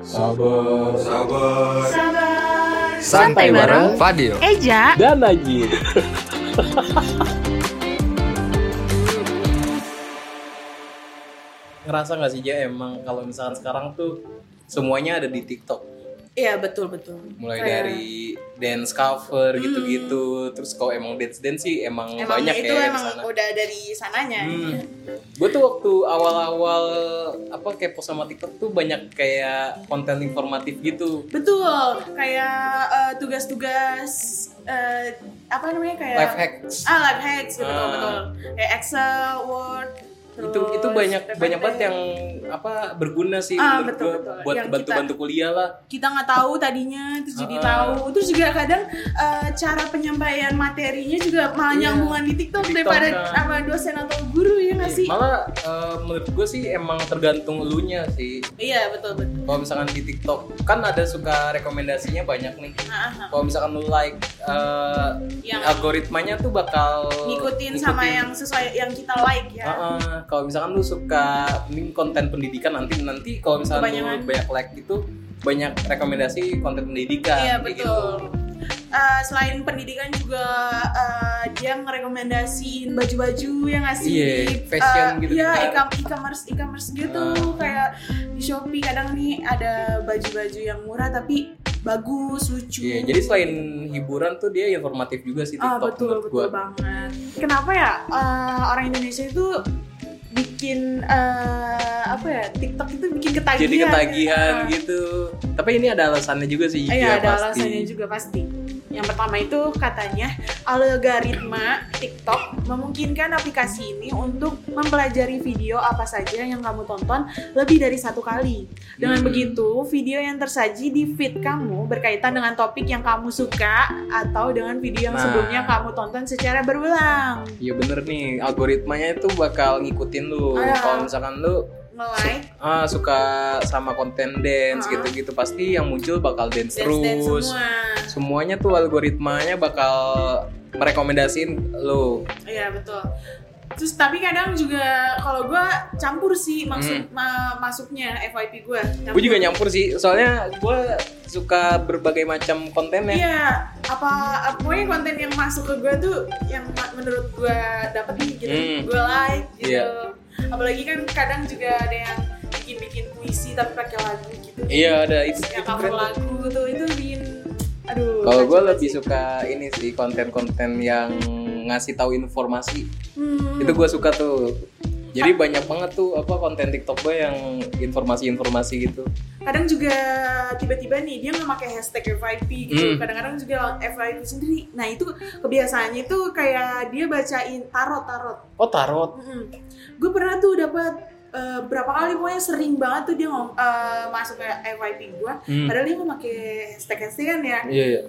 Sabar, sabar. Sabar. Santai bareng Fadil. Eja. Dan Najib. ngerasa nggak sih Ja emang kalau misalkan sekarang tuh semuanya ada di TikTok Iya betul betul. mulai Kayak- dari dance cover gitu-gitu terus kalau emang dance dance sih emang, emang banyak itu ya emang sana. udah dari sananya. Hmm. Gue tuh waktu awal-awal apa kepo sama TikTok tuh banyak kayak konten informatif gitu. Betul. Kayak eh, tugas-tugas eh, apa namanya kayak Life hacks. Ah life hacks betul Ah. betul. Kayak Excel, Word. Itu itu terus banyak PPT. banyak banget yang apa berguna sih Ah, betul, betul. buat Yang bantu-bantu kuliah lah. kita nggak tahu tadinya terus jadi Ah. tahu terus juga kadang eh, cara penyampaian materinya juga malah Iya. nyambungan di TikTok, TikTok, daripada kan. sama dosen atau guru ya nggak sih Malah eh, menurut gue sih emang tergantung elunya sih. iya betul betul Kalau misalkan di TikTok kan ada suka rekomendasinya banyak nih. Ah, ah. Kalau misalkan lu like eh, yang algoritmanya tuh bakal ngikutin sama yang sesuai yang kita like ya Heeh, kalau misalkan lu suka ini konten pendidikan nanti nanti kalau misalkan Kebanyakan. lu banyak like itu banyak rekomendasi konten pendidikan Iya kayak betul. gitu. Eh, selain pendidikan juga eh, dia ngerekomendasiin baju-baju yang ngasih Iya, fashion gitu Iya, juga. e-com- e-commerce e-commerce gitu Ah. kayak di Shopee kadang nih ada baju-baju yang murah tapi bagus, lucu. Iya, jadi selain hiburan tuh dia informatif juga sih Ah TikTok betul menurut betul gua. banget. Kenapa ya eh, orang Indonesia itu bikin eh, apa ya TikTok itu bikin ketagihan. Jadi ketagihan Ah. gitu. Tapi ini ada alasannya juga sih. Iya ya, ada pasti. alasannya juga pasti. Yang pertama itu katanya algoritma TikTok memungkinkan aplikasi ini untuk mempelajari video apa saja yang kamu tonton lebih dari satu kali. Dengan Hmm. begitu, video yang tersaji di feed kamu berkaitan dengan topik yang kamu suka atau dengan video yang Nah. sebelumnya kamu tonton secara berulang. Iya bener nih, algoritmanya itu bakal ngikutin lu. Ah. Kalau misalkan lu Nge-like, ah, suka sama konten dance Ah. gitu-gitu, pasti yang muncul bakal dance, dance-dance terus. semua. Semuanya tuh algoritmanya bakal merekomendasiin lu. Iya betul. Terus tapi kadang juga kalau gue campur sih maksud ma- masuknya FYP gue. Gue Hmm. juga nyampur sih, soalnya gue suka berbagai macam kontennya. Iya, apa apa- pokoknya konten yang masuk ke gue tuh yang menurut gue dapet nih gitu, Hmm. gue like gitu. Iya. Apalagi kan kadang juga ada yang bikin-bikin puisi tapi pakai lagu gitu. Iya ada itu, Yang itu keren lagu tuh itu bikin, aduh. Kalau gue lebih sih. suka ini sih konten-konten yang ngasih tahu informasi. Hmm. Itu gue suka tuh. Jadi banyak banget tuh apa konten TikTok gue yang informasi-informasi gitu. Kadang juga tiba-tiba nih dia nggak pakai hashtag FYP gitu Hmm. kadang-kadang juga FYP sendiri nah itu kebiasaannya itu kayak dia bacain tarot tarot Oh tarot. gue pernah tuh dapat eh, berapa kali pokoknya sering banget tuh dia ngom, eh, masuk ke FYP gue Hmm. padahal dia nggak pakai hashtag hashtag kan ya Iya, iya.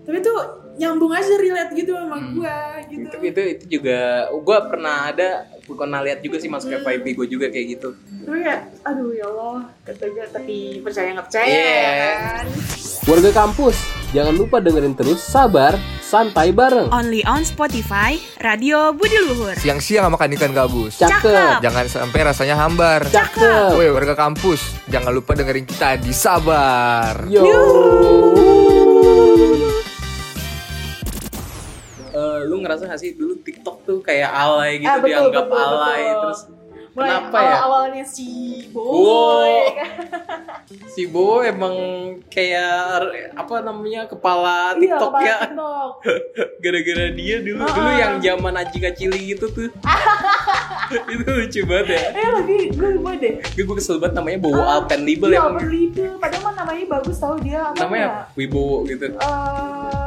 tapi tuh nyambung aja relate gitu sama Hmm. gue gitu Itu, itu itu juga gue pernah ada pernah lihat juga sih masuk Hmm. FYP gue juga kayak gitu. tapi kayak aduh ya Allah kata gue tapi percaya nggak percaya Iya. ya kan Warga kampus, jangan lupa dengerin terus Sabar, Santai Bareng. only on Spotify Radio Budi Luhur Siang-siang makan ikan gabus. Cakep, Jangan sampai rasanya hambar. cakep. Woi warga kampus, jangan lupa dengerin kita di Sabar. Yo. Eh, lu ngerasa gak sih dulu TikTok tuh kayak alay gitu Ah, betul, dianggap betul, alay betul. terus Mulai kenapa ya? awal-awalnya si Boy Wow. Si Bo emang kayak apa namanya kepala Iya, TikTok kepala ya. Gara-gara dia dulu Ah. dulu yang zaman Aji Kacili gitu tuh. itu lucu banget ya. Eh lagi gue lupa deh. Gue kesel banget namanya Bowo Ah, Alpen Libel Iya, ya. Open Label. Padahal mah namanya bagus tau dia apa Namanya ya? Wibowo gitu. Eh,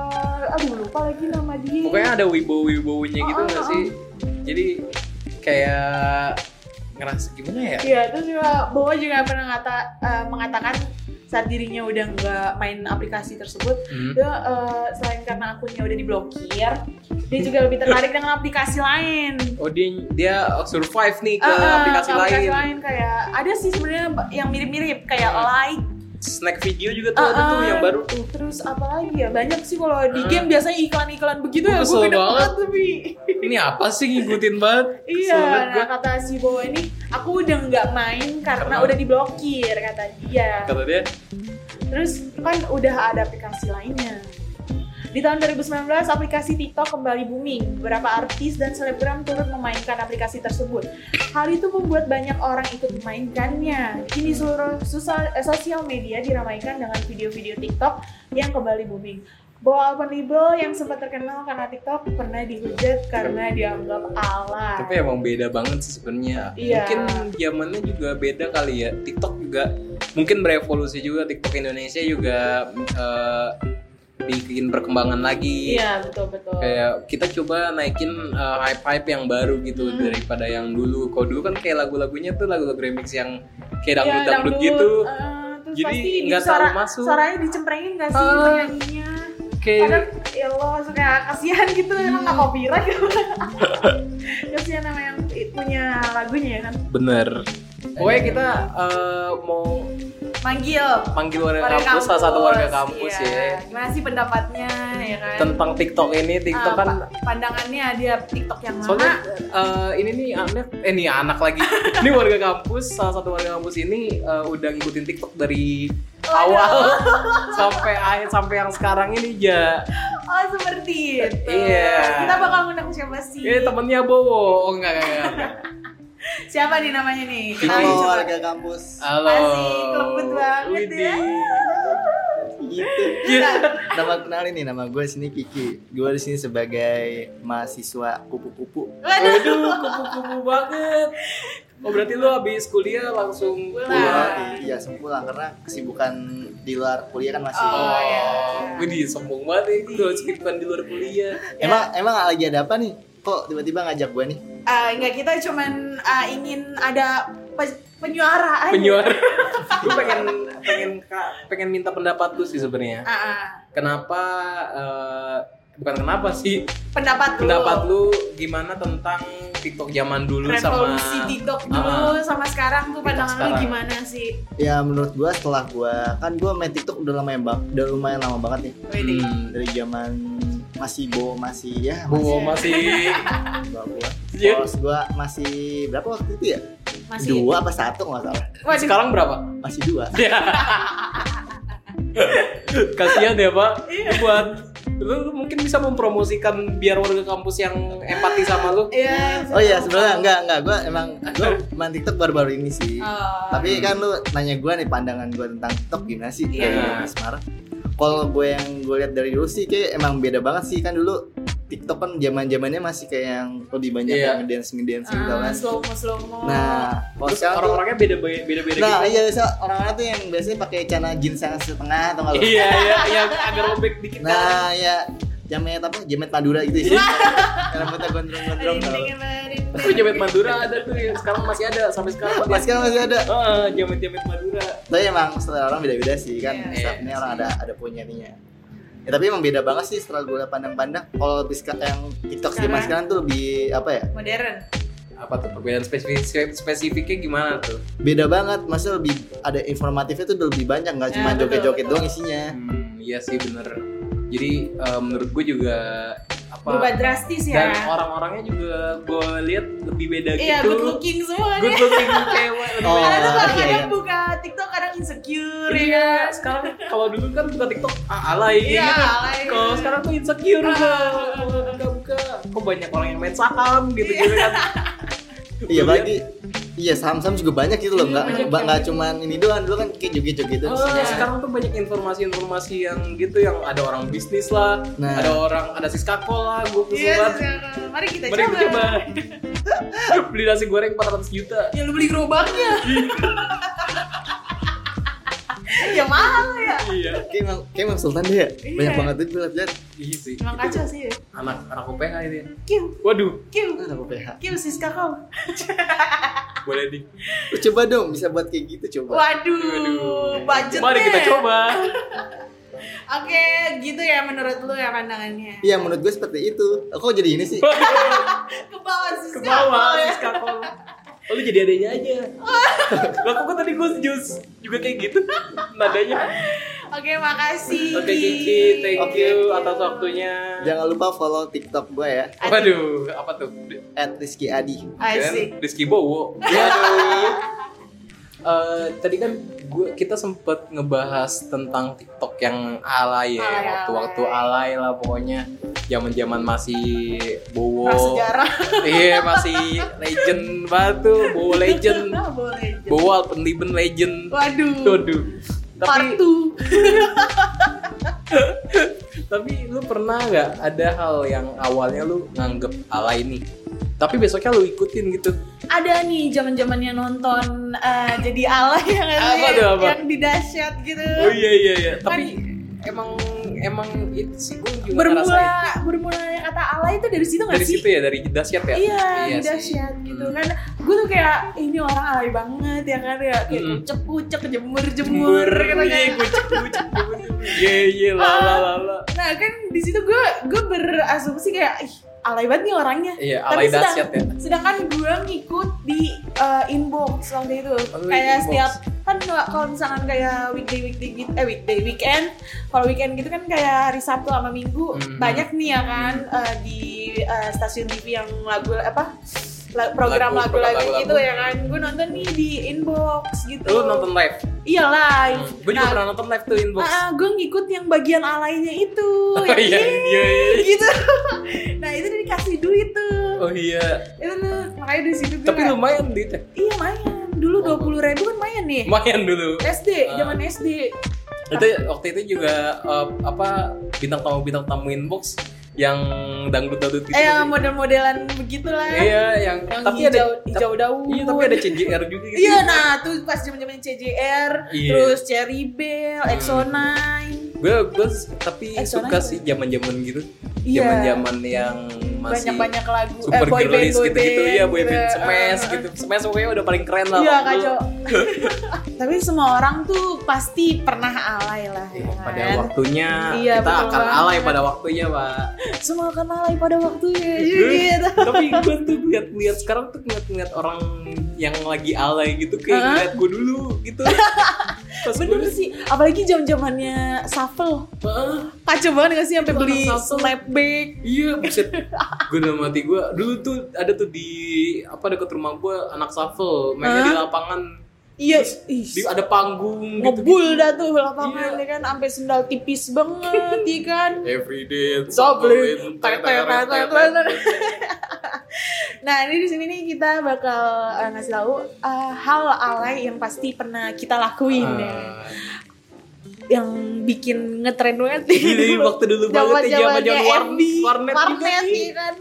aduh lupa lagi nama dia. Pokoknya ada wibowo-wibowonya gitu Ah, nggak ah, sih? Jadi kayak ngerasa gimana ya? Iya, terus juga Bowo juga pernah ngata, eh, mengatakan saat dirinya udah nggak main aplikasi tersebut, Hmm. dia eh, selain karena akunnya udah diblokir, dia juga lebih tertarik dengan aplikasi lain. Oh dia dia survive nih ke Ah, ah, aplikasi ke lain. kayak ada sih sebenarnya yang mirip-mirip kayak Ah. like snack video juga tuh ada Ah, tuh ah. yang baru tuh. Terus apa lagi ya? Banyak sih kalau di Ah. game biasanya iklan-iklan begitu ya. Gue gede banget. tapi. Ini apa sih ngikutin banget? Iya, banget nah kata si Bowo ini, aku udah nggak main karena Karena- udah diblokir kata dia. Kata dia, Terus kan udah ada aplikasi lainnya. Di tahun 2019, aplikasi TikTok kembali booming. Beberapa artis dan selebgram turut memainkan aplikasi tersebut. Hal itu membuat banyak orang ikut memainkannya. Kini seluruh sosial, eh, sosial media diramaikan dengan video-video TikTok yang kembali booming. Bahwa open label yang sempat terkenal karena TikTok pernah dihujat karena dianggap alay. tapi emang beda banget sih sebenarnya. Iya. Mungkin zamannya juga beda kali ya. TikTok juga mungkin berevolusi juga. TikTok Indonesia juga eh, bikin perkembangan lagi. Iya, betul-betul. Kayak kita coba naikin eh, hype-hype yang baru gitu Hmm. daripada yang dulu. Kalau dulu kan kayak lagu-lagunya tuh lagu-lagu remix yang kayak Iya, dangdut-dangdut gitu. eh, terus Jadi pasti nggak terlalu masuk. Suaranya dicemprengin gak sih Ah. penyanyinya? Kadang Kayak ya Allah suka kasihan gitu Hmm. emang nggak copyright kasihan sama yang punya lagunya ya kan bener. Pokoknya kita eh, mau manggil panggil warga, warga kampus, salah satu warga kampus iya. ya. gimana sih pendapatnya ya kan Tentang TikTok ini, TikTok Ah, kan pa- pandangannya dia TikTok yang Soalnya mana eh, ini nih anak, eh nih anak lagi. ini warga kampus, salah satu warga kampus ini eh, udah ngikutin TikTok dari Waduh. awal sampai akhir sampai yang sekarang ini ya. oh seperti itu Iya. kita bakal ngundang siapa sih Eh temennya Bowo. Oh enggak enggak. enggak. Siapa nih namanya nih Halo warga kampus. Halo. Asik, lembut banget Widih. ya. Gitu. Iya. Nama kenalin nih nama gue sini Kiki. Gue di sini sebagai mahasiswa kupu-kupu. Waduh. Kupu-kupu banget. Oh berarti lu habis kuliah langsung Pulang. pulang. Pulang, iya sempulang karena kesibukan di luar kuliah kan masih. Oh, iya. Widih, sombong banget nih. Gue skripkan di luar kuliah. Emang emang lagi ada apa nih? Kok tiba-tiba ngajak gue nih? Ah, enggak kita cuman ah, ingin ada pe- penyuara aja. Penyuara. gue pengen pengen pengen minta pendapat lu sih sebenarnya. Ah, ah. Kenapa eh, bukan kenapa sih pendapat lu. pendapat lu gimana tentang TikTok zaman dulu revolusi sama TikTok dulu sama sekarang tuh pandangan lu gimana sih? Ya menurut gue setelah gue kan gue main TikTok udah lumayan bang, udah lumayan lama banget nih. Hmm, dari zaman masih bo masih ya Bowo masih masih gua gua. Iya. Masih berapa waktu itu ya? Masih. Dua apa satu nggak salah? Waduh. sekarang berapa? Masih dua. Kasihan ya pak buat lu mungkin bisa mempromosikan biar warga kampus yang empati sama lu Iya. Oh iya sebenarnya enggak enggak gue emang gue main TikTok baru-baru ini sih. Oh. Tapi kan lu nanya gue nih pandangan gue tentang TikTok gimana sih? Iya. Kayak Semarang. Kalau gue yang gue lihat dari dulu sih kayak emang beda banget sih kan dulu TikTok kan zaman zamannya masih kayak yang lebih banyak Iya. yang dance ngedance gitu Ah, kan. slow mo slow mo. Nah, kalau terus orang-orangnya beda beda beda Nah gitu iya bisa orang-orang tuh yang biasanya pakai celana jeans yang setengah atau enggak iya iya yang agak robek dikit kan Nah ya jamet apa? Jamet Madura gitu sih. Yang Rambutnya gondrong-gondrong. Tapi jamet Madura ada tuh ya. Sekarang masih ada sampai sekarang. Mas kan masih ada. Ah, jamet-jamet Madura. Tapi emang selera orang beda-beda sih kan. Iya. Setiap ini orang ada ada punya ininya. Ya, tapi emang beda banget sih setelah gue pandang-pandang. Kalau lebih seka- yang TikTok zaman Sekarang? sekarang tuh lebih apa ya? Modern. Apa tuh perbedaan spesifik spesifiknya gimana tuh? Beda banget. Maksudnya lebih ada informatifnya tuh lebih banyak. Nggak cuma Ya, betul, joget-joget doang isinya. Hmm, iya sih bener. Jadi eh, menurut gue juga apa Berubah drastis ya. dan orang-orangnya juga gue lihat lebih beda Iya, gitu. good looking semua Good nih. looking cewek Oh, beda. Karena tuh iya, kadang-kadang iya. buka TikTok kadang insecure ya. Iya, kan? sekarang kalau dulu kan buka TikTok ah, alay Iya, gitu. alay. Kalau sekarang tuh insecure Ah. udah. Kalau buka-buka kok banyak orang yang main saham gitu-gitu kan. Iya bagi Iya saham-saham juga banyak gitu loh, Iya, nggak nggak yang- cuman ini doang, dulu kan kayak joget-joget itu Oh, isinya. sekarang tuh banyak informasi-informasi yang gitu yang ada orang bisnis lah, Nah. ada orang ada siskakol lah, gue kesel Iya, banget. sekarang. mari kita Mari coba. kita coba. Beli nasi goreng 400 juta. Ya lu beli gerobaknya. Ya mahal ya. Iya. Kayak emang, kayak emang Sultan ya, banyak Iya. banget tuh gue liat Iya sih. Emang kacau sih ya. Anak anak UPH ya. Kiu, Waduh, kiu, Nah, apa PH. kiu Siska kau. boleh di. Lu coba dong bisa buat kayak gitu coba. Waduh, Waduh. budget Mari kita coba. Oke, gitu ya menurut lu ya pandangannya. Iya menurut gue seperti itu. Kok jadi ini sih? Ke bawah Siska Ke Oh, lu jadi adanya aja. Lah kok tadi gue jus juga kayak gitu nadanya. Oke, makasih. Oke Cici, thank Oke, you atas waktunya. Jangan lupa follow TikTok gue ya, Waduh, apa tuh? @rizky adi. Asik. Kan Rizky Bowo. Waduh. Eh, tadi kan gue kita sempet ngebahas tentang TikTok yang alay ya, Alay, waktu-waktu alay. alay lah pokoknya. Zaman-zaman masih Bowo. Prasejarah. Iya, masih legend banget tuh, Bowo legend. Bowo Alpenliben legend. Waduh. Waduh. Tapi Partu. tapi lu pernah nggak ada hal yang awalnya lu nganggep alay nih, tapi besoknya lu ikutin gitu? Ada nih zaman-zamannya nonton eh, jadi Allah ya sih? Apa tuh, apa? Yang di dahsyat gitu. Oh iya iya iya. Tapi Kan- emang emang itu sih gue juga bermula ngerasain. bermula kata Allah itu dari situ nggak dari sih? situ ya dari dahsyat ya. Iya, sih. dahsyat gitu kan. Gue tuh kayak ini orang alay banget ya kan ya kayak Mm-mm. kucek kucek jemur jemur. Jemur, iya, kucek kucek. Iya iya lala lala. Nah kan di situ gue gue berasumsi kayak ih alay banget nih orangnya. Iya Tapi alay sedang- dahsyat ya. Sedangkan gue ngikut di uh, inbox waktu itu. Oh, kayak inbox. setiap kan kalau misalkan kayak weekday weekday gitu eh weekday weekend kalau weekend gitu kan kayak hari Sabtu sama Minggu Mhm. banyak nih ya kan uh, di uh, stasiun TV yang lagu apa program Lagu, lagu-lagu gitu lagu-lagu. ya kan gue nonton nih di inbox gitu Lu nonton live? iya live Gue juga pernah nonton live tuh inbox. Ah, gue ngikut yang bagian alaynya itu. Oh, iya, ini, iya, iya. gitu. nah itu dikasih duit tuh. Oh iya. Itu tuh makanya di situ gue. Tapi kayak, lumayan duitnya. Iya main. Dulu dua puluh ribu kan main nih. Lumayan dulu. SD, Ah. zaman SD. itu waktu itu juga eh, apa bintang tamu bintang tamu inbox yang dangdut dangdut gitu Eh yang model-modelan begitulah. iya yang, Yang tapi hijau, ada hijau daun. iya tapi ada CJR juga gitu Iya, nah tuh pas zaman-zaman CJR, Iya. terus Cherry Bell, Hmm. Exo9. gue gue tapi Eh, suka sih zaman zaman gitu Iya. zaman zaman yang masih Banyak-banyak lagu super boy band, girlies boy gitu gitu band ya boy band gitu. smash Ah. gitu smash pokoknya udah paling keren lah Iya kacau. Tapi semua orang tuh pasti pernah alay lah ya Iya, pada kan? waktunya Iya, kita akan banget. alay pada waktunya pak Semua akan alay pada waktunya Iya. gitu. tapi gue tuh lihat-lihat sekarang tuh ngeliat-ngeliat orang yang lagi alay gitu kayak Hah? ngeliat gue dulu gitu pas Bener gue sih, apalagi jam zamannya shuffle. "Ah, Kacau banget gak sih sampai beli shuffle. snapback. iya buset gue udah mati gue dulu tuh ada tuh di apa deket rumah gue anak shuffle mainnya di Hah? lapangan Iya, ih, ada panggung gitu, ngebul dah tuh lapangan Iya. ya kan sampai sendal tipis banget ya kan. everyday tet. Nah ini di sini nih kita bakal eh, ngasih tahu eh, hal alay yang pasti pernah kita lakuin ya. Ah, yang bikin ngetren banget Iya, waktu dulu banget ya, FB, warnet warnet nih. ya kan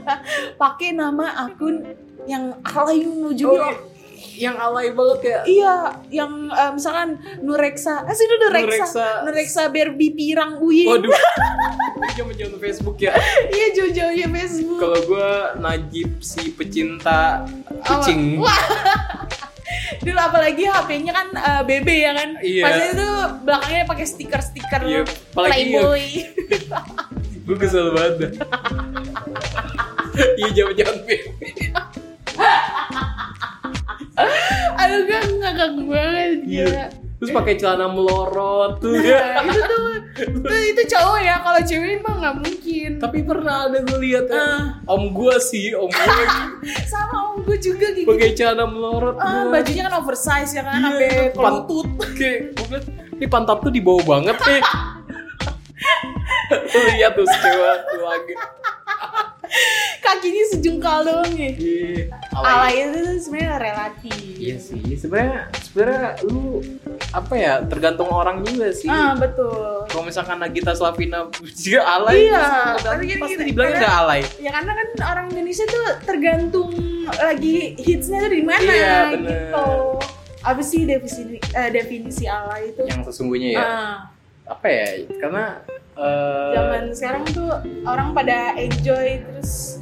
pakai nama akun yang alay menuju Oh, yang alay banget ya iya yang eh, misalkan Nureksa eh sih itu Nureksa Nureksa. Nureksa Barbie Pirang Uye Waduh, ini zaman-zaman Facebook ya. iya jauh-jauhnya Facebook Kalau gue Najib si pecinta kucing. Wah. Dulu apalagi HP-nya kan eh, BB ya kan. Iya. Pas itu belakangnya pakai stiker-stiker Iya, apalagi Playboy. Gue kesel banget. Iya zaman-zaman baby. Aduh gue ngakak banget gila. Terus pakai celana melorot tuh. Nah, itu tuh itu, itu cowok ya kalau cewek mah nggak mungkin. Tapi pernah ada gue lihat ya. Ah. Om gue sih, om gue lagi Sama om gue juga gitu. pakai celana melorot. Ah, gua. bajunya kan oversize ya kan, Iya, sampai ke pan- lutut. Kayak gue ini pantat tuh di bawah banget nih. Lihat tuh tuh lagi. Kakinya sejengkal doang ya. Iya, Alay itu sebenarnya relatif. Iya sih, sebenarnya sebenarnya lu apa ya tergantung orang juga sih. Ah, betul. Kalau misalkan Nagita Slavina juga alay, Iya, pasti, tapi gini- pasti dibilangnya udah alay. Ya karena kan orang Indonesia tuh tergantung lagi hitsnya tuh di mana Iya, bener. gitu. Apa sih definisi eh, definisi alay itu? Yang sesungguhnya ya, Ah, apa ya? Karena zaman sekarang tuh orang pada enjoy terus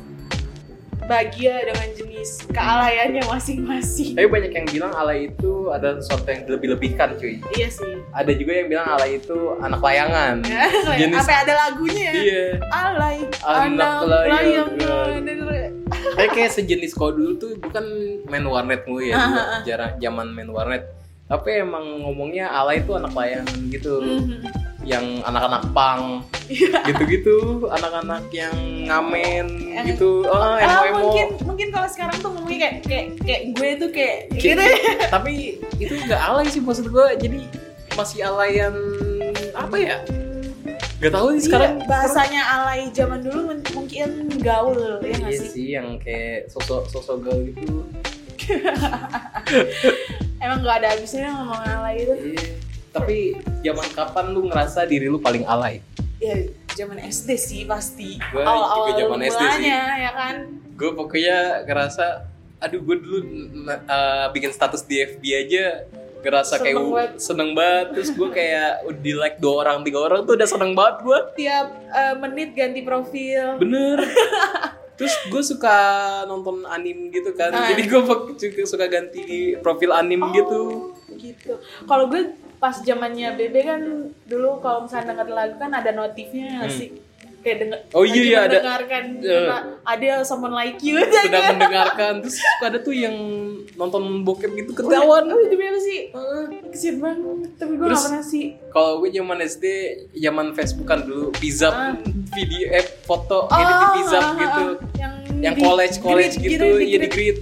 bahagia dengan jenis kealayannya masing-masing. tapi banyak yang bilang alay itu ada sesuatu yang lebih-lebihkan cuy. Iya sih. Ada juga yang bilang alay itu anak layangan. Jenis- Apa ada lagunya ya? Iya. Alay, Anak anak layangan. layangan. kayak kayak sejenis kalau dulu tuh bukan main warnet mulu ya jarang zaman main warnet tapi emang ngomongnya alay itu anak layangan gitu Mhm. Yang anak-anak pang gitu-gitu anak-anak yang ngamen Yang- gitu. Oh, Ah, emo-emo mungkin mungkin kalau sekarang tuh ngomongnya kayak kayak kayak gue tuh kayak Kayak- gitu. tapi itu nggak alay sih maksud gue jadi masih alayan apa ya? Gak tahu nih sekarang. Iya, bahasanya alay zaman dulu mungkin gaul ya nggak Iya sih? sih yang kayak sosok sosok gal gitu. emang nggak ada habisnya ngomong alay itu. Iya. Tapi zaman kapan lu ngerasa diri lu paling alay? ya zaman SD sih pasti. Gue awal-awal juga zaman SD sih. ya kan? Gue pokoknya ngerasa, aduh gue dulu uh, bikin status di FB aja ngerasa kayak Seneng banget. seneng banget. Terus gue kayak di like dua orang tiga orang tuh udah seneng banget gue tiap eh, menit ganti profil. Bener. Terus gue suka nonton anim gitu kan. Ah. jadi gue juga suka ganti profil anim gitu Oh, gitu. kalau gue pas zamannya BB kan dulu kalau misalnya denger lagu kan ada notifnya Hmm. sih? Kayak denger Oh iya, iya, ada. mendengarkan apa, ada someone like you sedang mendengarkan terus suka ada tuh yang nonton bokep gitu ketahuan. oh demi apa sih. Kesian banget tapi gue Terus- gak pernah sih. kalau gue zaman SD zaman Facebook kan dulu bizap Ah. video eh foto edit di bizap ah, ah, gitu. ah. yang yang college college grid, gitu grid, iya di grid.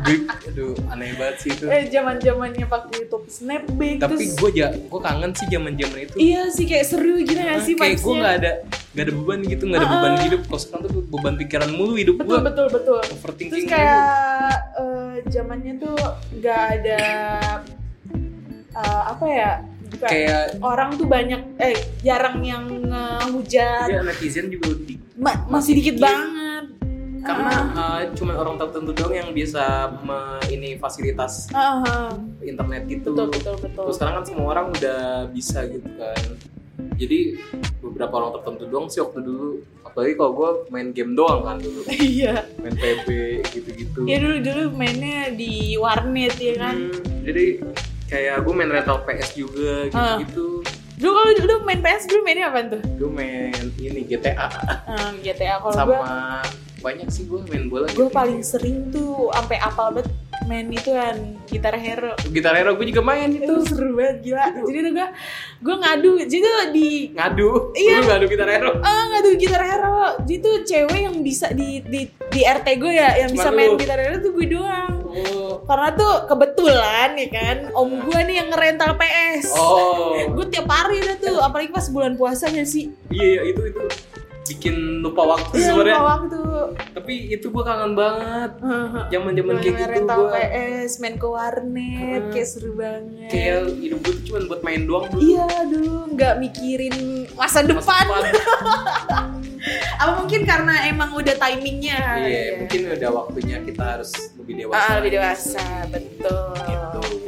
grid aduh aneh banget sih itu. Eh zaman zamannya pakai YouTube snapback tapi terus gue ja gue kangen sih zaman zaman itu. Iya sih kayak seru gitu gak sih kayak gue nggak ada nggak ada beban gitu nggak ada Ah, beban ah. hidup. Kalau sekarang tuh beban pikiran mulu hidup betul gue betul betul. Overthinking terus kayak eh, zamannya tuh nggak ada eh, apa ya bukan kayak orang tuh banyak eh jarang yang ngehujat. Ya netizen juga di Ma- masih dikit dikit. banget karena Ah. uh, cuman orang tertentu doang yang bisa me- ini fasilitas Ah, ah. internet gitu. betul betul betul Terus sekarang kan semua orang udah bisa gitu kan. Jadi beberapa orang tertentu doang sih waktu dulu. Apalagi kalau gue main game doang kan dulu. iya Main PB gitu-gitu. ya dulu dulu mainnya di warnet ya kan Hmm, jadi kayak gue main rental PS juga gitu-gitu. dulu kalau dulu main PS dulu mainnya apa tuh Gue main ini GTA Ah, GTA kalau sama banyak sih gue main bola. gue gitu. paling sering tuh sampai apal banget main itu kan gitar hero Gitar Hero gue juga main itu itu. seru banget gila jadi tuh gue gue ngadu jadi tuh di Ngadu. Iya. Lu ngadu Gitar Hero. ah ngadu gitar hero jadi tuh cewek yang bisa di di di RT gue ya yang Cuma bisa lu. main gitar hero tuh gue doang Oh. karena tuh kebetulan ya kan om gue nih yang ngerental PS Oh. gue tiap hari udah tuh apalagi pas bulan puasanya sih Iya, iya itu itu bikin lupa waktu iya sebenarnya. lupa waktu Tapi itu gua kangen banget. Heeh. Zaman-zaman Gue kayak gitu ngerental gua PS main ke warnet kayak seru banget kayak hidup gua tuh cuma buat main doang dulu. Iya dulu nggak mikirin masa Masa depan. depan. Apa mungkin karena emang udah timingnya? Iya, ya. mungkin udah waktunya kita harus lebih dewasa. Ah, lebih dewasa, betul.